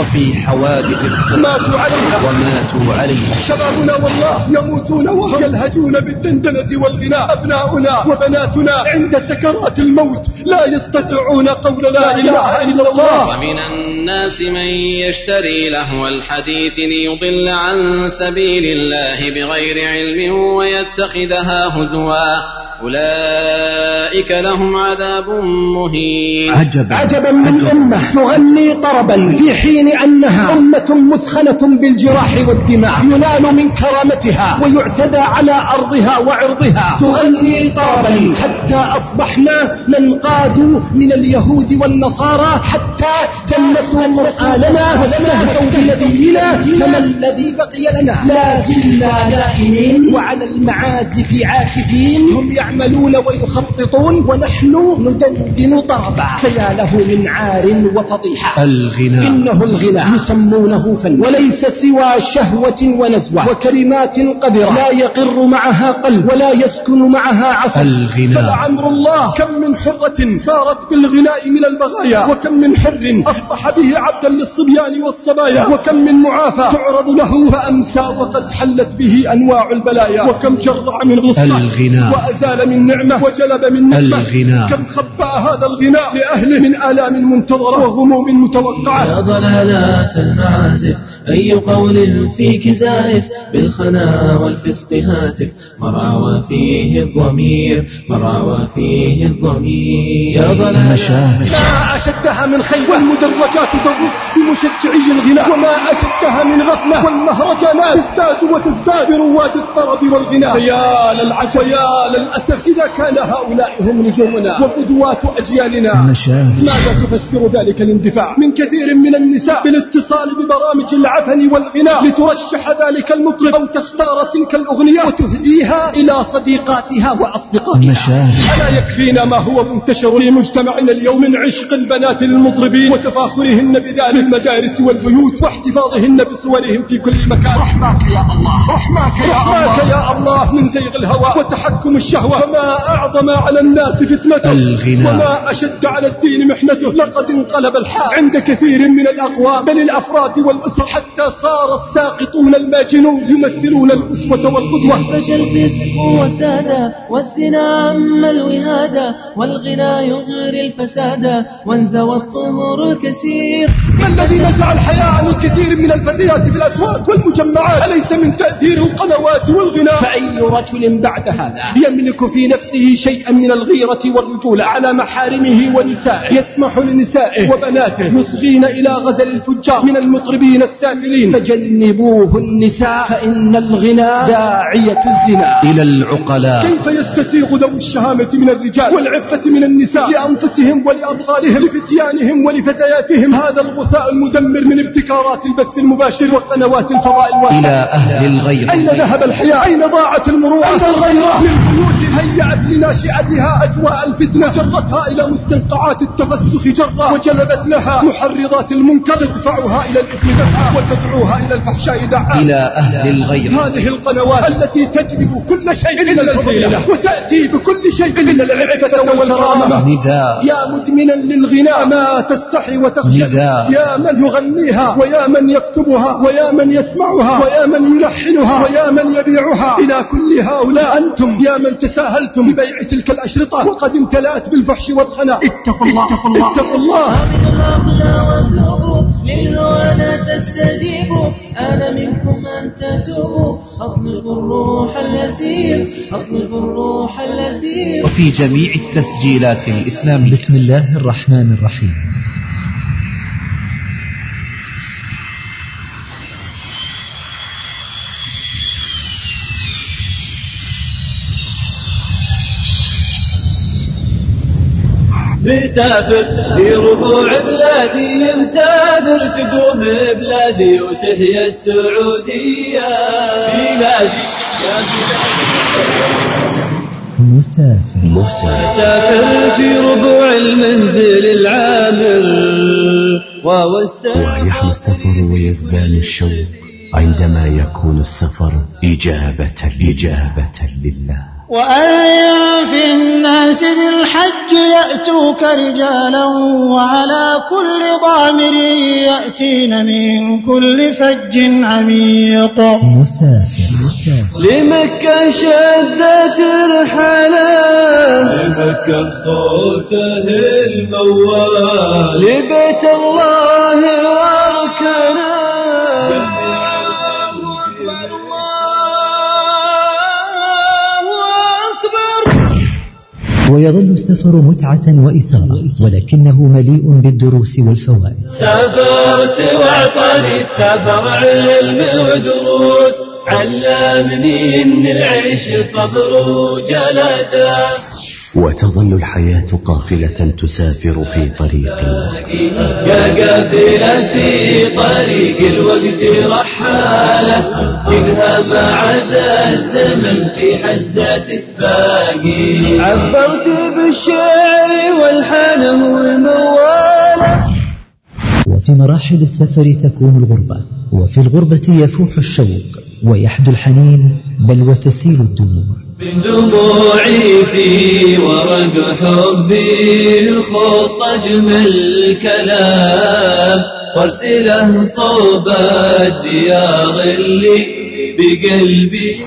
وفي حوادث ماتوا عليها. وماتوا عليها. شبابنا والله يموتون وهم يلهجون بالدندنة والغناء. أبناؤنا وبناتنا عند سكرات الموت لا يستطيعون قول لا إله إلا الله. ومن الناس من يشتري لهو الحديث ليضل عن سبيل الله بغير علم ويتخذها هزوا. أولئك لهم عذاب مهين. عجبا. عجبا من أمة تغني طربا في حين أنها أمة مثخنة بالجراح والدماء ينال من كرامتها ويعتدى على أرضها وعرضها. تغني طربا حتى أصبحنا ننقاد من اليهود والنصارى حتى تلمسوا قرآننا واستهزوا بنبينا فما الذي بقي لنا؟ لا زلنا نائمين وعلى المعازف عاكفين. هم يعملون ويخططون ونحن ندندن طربا فيا له من عار وفضيحة. الغناء. إنه الغناء. يسمونه فن. وليس سوى شهوة ونزوة. وكلمات قذرة. لا يقر معها قلب. ولا يسكن معها عسل الغناء. فلعمر الله. كم من حرة صارت بالغناء من البغايا. وكم من حر أصبح به عبدا للصبيان والصبايا. وكم من معافى. تعرض له فأمسى وقد حلت به أنواع البلايا. وكم جرع من غصة. الغناء. وأزال من نعمة وجلب من نعمة. الغناء. كم خبأ هذا الغناء لأهله من آلام منتظرة وغموم متوقعة. يا ضلالات المعازف أي قول فيك زائف؟ بالخنا والفسق هاتف مرعى فيه الضمير؟ مرعى فيه الضمير؟ يا ضلالات مشاهد ما أشدها من خيل والمدرجات تغص بمشجعي الغناء. وما أشدها من غفلة والمهرجانات تزداد وتزداد برواد الطرب والغناء. يا للعجب ويا للأسف. إذا كان هؤلاء هم نجومنا وقدوات أجيالنا. مشاهد ماذا تفسر ذلك الاندفاع من كثير من النساء بالاتصال ببرامج العفن والغناء لترشح ذلك المطرب أو تختار تلك الأغنية وتهديها إلى صديقاتها وأصدقائها. مشاهد ألا يكفينا ما هو منتشر في مجتمعنا اليوم من عشق البنات للمطربين وتفاخرهن بذلك في المدارس والبيوت واحتفاظهن بصورهم في كل مكان. رحماك يا الله. رحماك يا الله. رحماك يا الله من زيغ الهوى وتحكم الشهوة. وما أعظم على الناس فتنته الغناء. وما أشد على الدين محنته. لقد انقلب الحال عند كثير من الأقوام بل الأفراد والأسر حتى صار الساقطون الماجنون يمثلون الأسوة والقدوة. فشى الفسق وسادا والزنا عم الوهادا والغنى يغري الفسادا وانزوى الطهر الكثير ما الذي نزع الحياة عن الكثير من الفتيات في الأسواق والمجمعات؟ أليس من تأثير القنوات والغناء؟ فأي رجل بعد هذا؟ يملك في نفسه شيئا من الغيرة والرجولة على محارمه ونسائه يسمح لنسائه وبناته يصغين إلى غزل الفجار من المطربين السافلين. فجنبوه النساء فإن الغناء داعية الزنا. إلى العقلاء. كيف يستسيغ ذوي الشهامة من الرجال والعفة من النساء؟ لأنفسهم ولأطفالهم لفتيانهم ولفتياتهم. هذا الغثاء المدمر من ابتكارات البث المباشر وقنوات الفضاء الواسعة إلى أهل الغير. أين ذهب الحياء؟ أين ضاعت المروءة؟ أين الغيرة؟ من بيوت هيأت لناشئتها أجواء الفتنة. جرتها إلى مستنقعات التفسخ جرا. وجلبت لها محرضات المنكر. تدفعها إلى الإثم دفعا. وتدعوها إلى الفحشاء دعا. إلى أهل الغير. هذه القنوات التي تجلب كل شيء إلا الفضيلة. وتأتي بكل شيء إلا العفة والكرامة. نداء يا مدمنا للغناء ما تستحي وتخجل نداء. يا من يغنيها. ويا من يكتبها. ويا من يسمعها. ويا من يلحنها. ويا من يبيعها. إلى كل هؤلاء أنتم. يا من تساهلتم ببيع تلك الأشرطة. وقد امتلأت بالفحش والخنا اتقوا الله. اتقوا الله, اتقوا الله. من العقل والذوق للهوى لا تستجيبوا أنا منكم أن تتوبوا. أطلقوا الروح اليسير. أطلقوا الروح اليسير. وفي جميع التسجيلات الإسلامية. بسم الله الرحمن الرحيم. مسافر في ربوع بلادي مسافر تقوم بلادي وتحيا السعودية. بلادي. يا مسافر. مسافر في ربوع المنزل العامر. ويحلو السفر. ويزدان الشوق عندما يكون السفر إجابة إجابة لله. وأذن في الناس بالحج يأتوك رجالا وعلى كل ضامر يأتين من كل فج عميق. لمكة شدت رحلة لمكة صوته الموال لبيت الله واركنه ويظل السفر متعة وإثارة ولكنه مليء بالدروس والفوائد. سافرت وأعطاني السفر علم ودروس علمني إن العيش فضل وجلده وتظل الحياة قافلة تسافر في طريق يا قافلة في طريق الوقت رحالة. إنها ما عدا الزمن في حزة سباقي عبرت بالشعر والحان والموالة. وفي مراحل السفر تكون الغربة وفي الغربة يفوح الشوق. ويحدو الحنين بل وتسيل الدموع. من دموعي في ورق حبي خط أجمل كلام وارسله صوب الديار اللي بقلبي.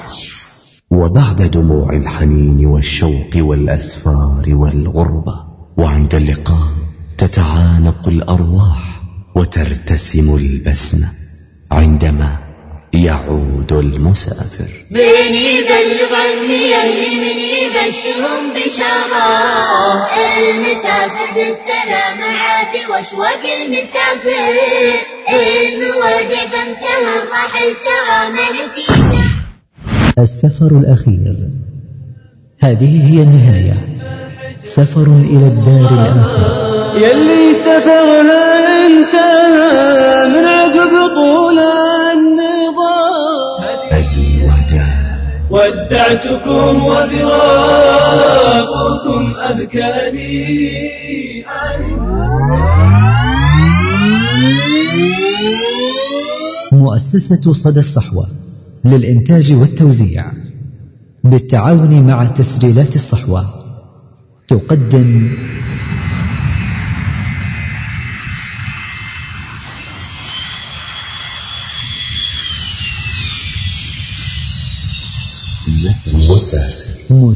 وبعد دموع الحنين والشوق والأسفار والغربة وعند اللقاء تتعانق الأرواح وترتسم البسمة. عندما يعود المسافر. من يبلغ عني اللي من يبشرهم بشارة المسافر بالسلام عاد واشواق المسافر. المواجع بمسهر راح ترى ما نسيته السفر الأخير. هذه هي النهاية. سفر إلى الدار الآخرة يلي سفرها انتهى من عقب طول ودعتكم وفراقكم أبكاني. مؤسسة صدى الصحوة للإنتاج والتوزيع بالتعاون مع تسجيلات الصحوة تقدم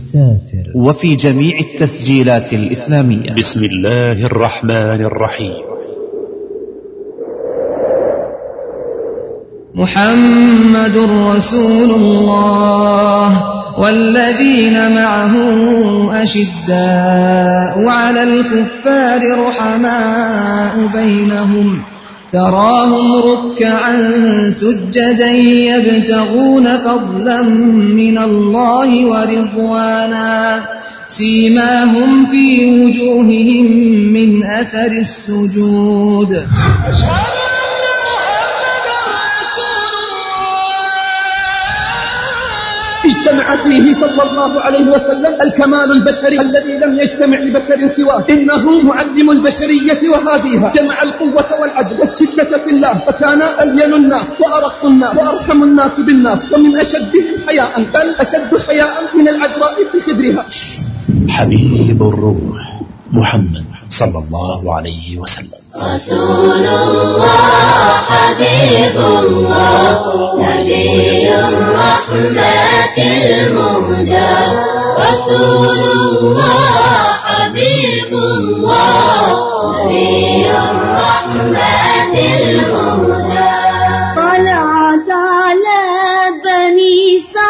مسافر. وفي جميع التسجيلات الإسلامية. بسم الله الرحمن الرحيم. محمد رسول الله والذين معه أشداء على الكفار رحماء بينهم تراهم ركعا سجدا يبتغون فضلا من الله ورضوانا. سيماهم في وجوههم من أثر السجود. اجتمع فيه صلى الله عليه وسلم الكمال البشري الذي لم يجتمع لبشر سواه. إنه معلم البشرية وهاديها. جمع القوة والعدل والشدة في الله. فكان ألين الناس وأرق الناس وأرحم الناس بالناس. ومن أشدهم حياء بل أشد حياء من العذراء في خدرها. حبيب الروح. محمد صلى الله عليه وسلم. رسول الله حبيب الله نبي الرحمة المهدى. رسول الله حبيب الله نبي الرحمة المهدى. طلعت على بني سعد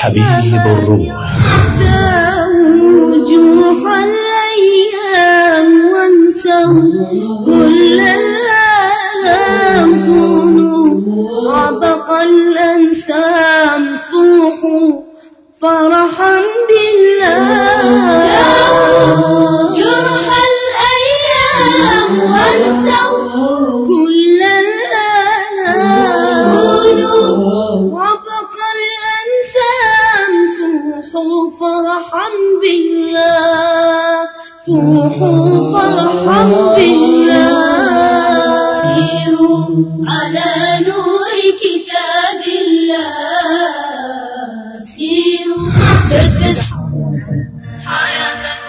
حبيب الروح. جوف الأيام وانسوا كل الآلام وبقى الأنسام صوحوا فرحا بالله جرح الأيام وانسوا. فوحوا فرحا بالله فوحوا فرحا بالله. سيروا على نور كتاب الله سيروا جدد حياتك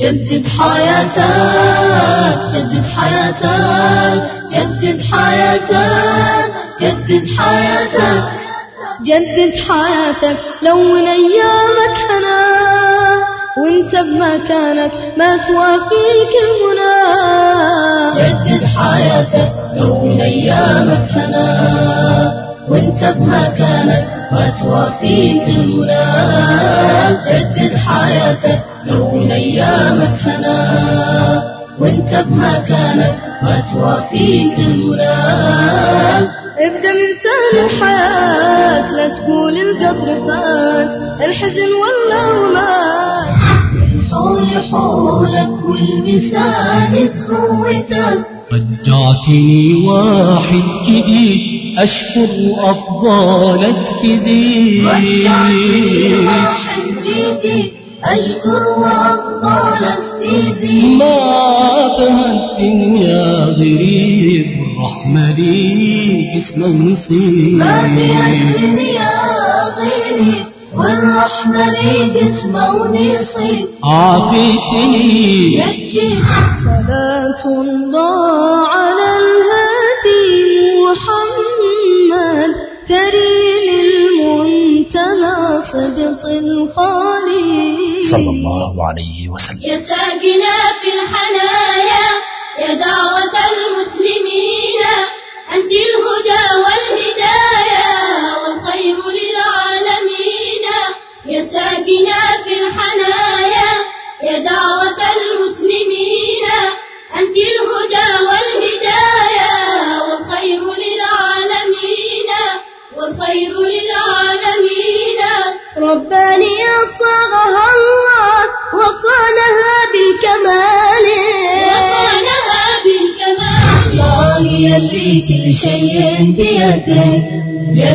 جدد حياتك جدد حياتك جدد حياتك جدد حياتك. جدد حياتك لون أيامك هنا وانت بمكانك ما توافيك المنى جدد حياتك لون أيامك هنا وانت بمكانك ما توافيك المنى جدد حياتك لون أيامك هنا وانت بمكانك ما توافيك المنى ابدأ من سهل الحياة لا تقول القطر فات الحزن ومات حول حولك والمساند قوتك رجعتني واحد جديد أشكر أفضالك تزيد رجعتني واحد جديد أشكر وأفضالك تزيد ما الدنيا غريب رحمة ليك اسم نصيب ما الدنيا غيري والرحمة لي قسمة ونصيب. عافيتني نجي. صلاة الله الله عليه وسلم. يا ساكنا في الحنايا يا دعوة المسلمين. أنت الهدى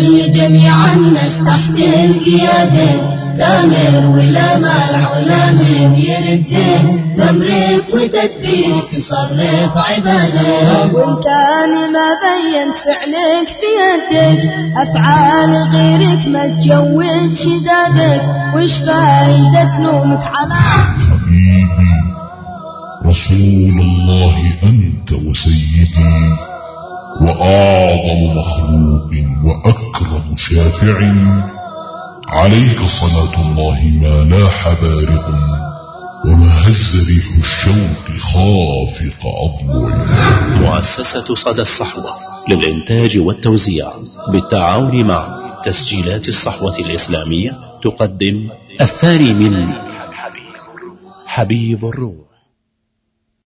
يلي جميع الناس تحت القيادة. تامر ولا مال من يرده تمرك وتدبير تصرف عبادة. وإن كان ما بينت فعلك بيدك أفعال غيرك ما تجودش زادك وش فايدة نومك على حبيبي رسول الله أنت وسيدي. وأعظم مخلوق وأكرم شافع. عليك صلاة الله ما لاح بارق وما هز ريح الشوق خافق أضلع. مؤسسة صدى الصحوة للإنتاج والتوزيع بالتعاون مع تسجيلات الصحوة الإسلامية تقدم الثاني من حبيب الروح.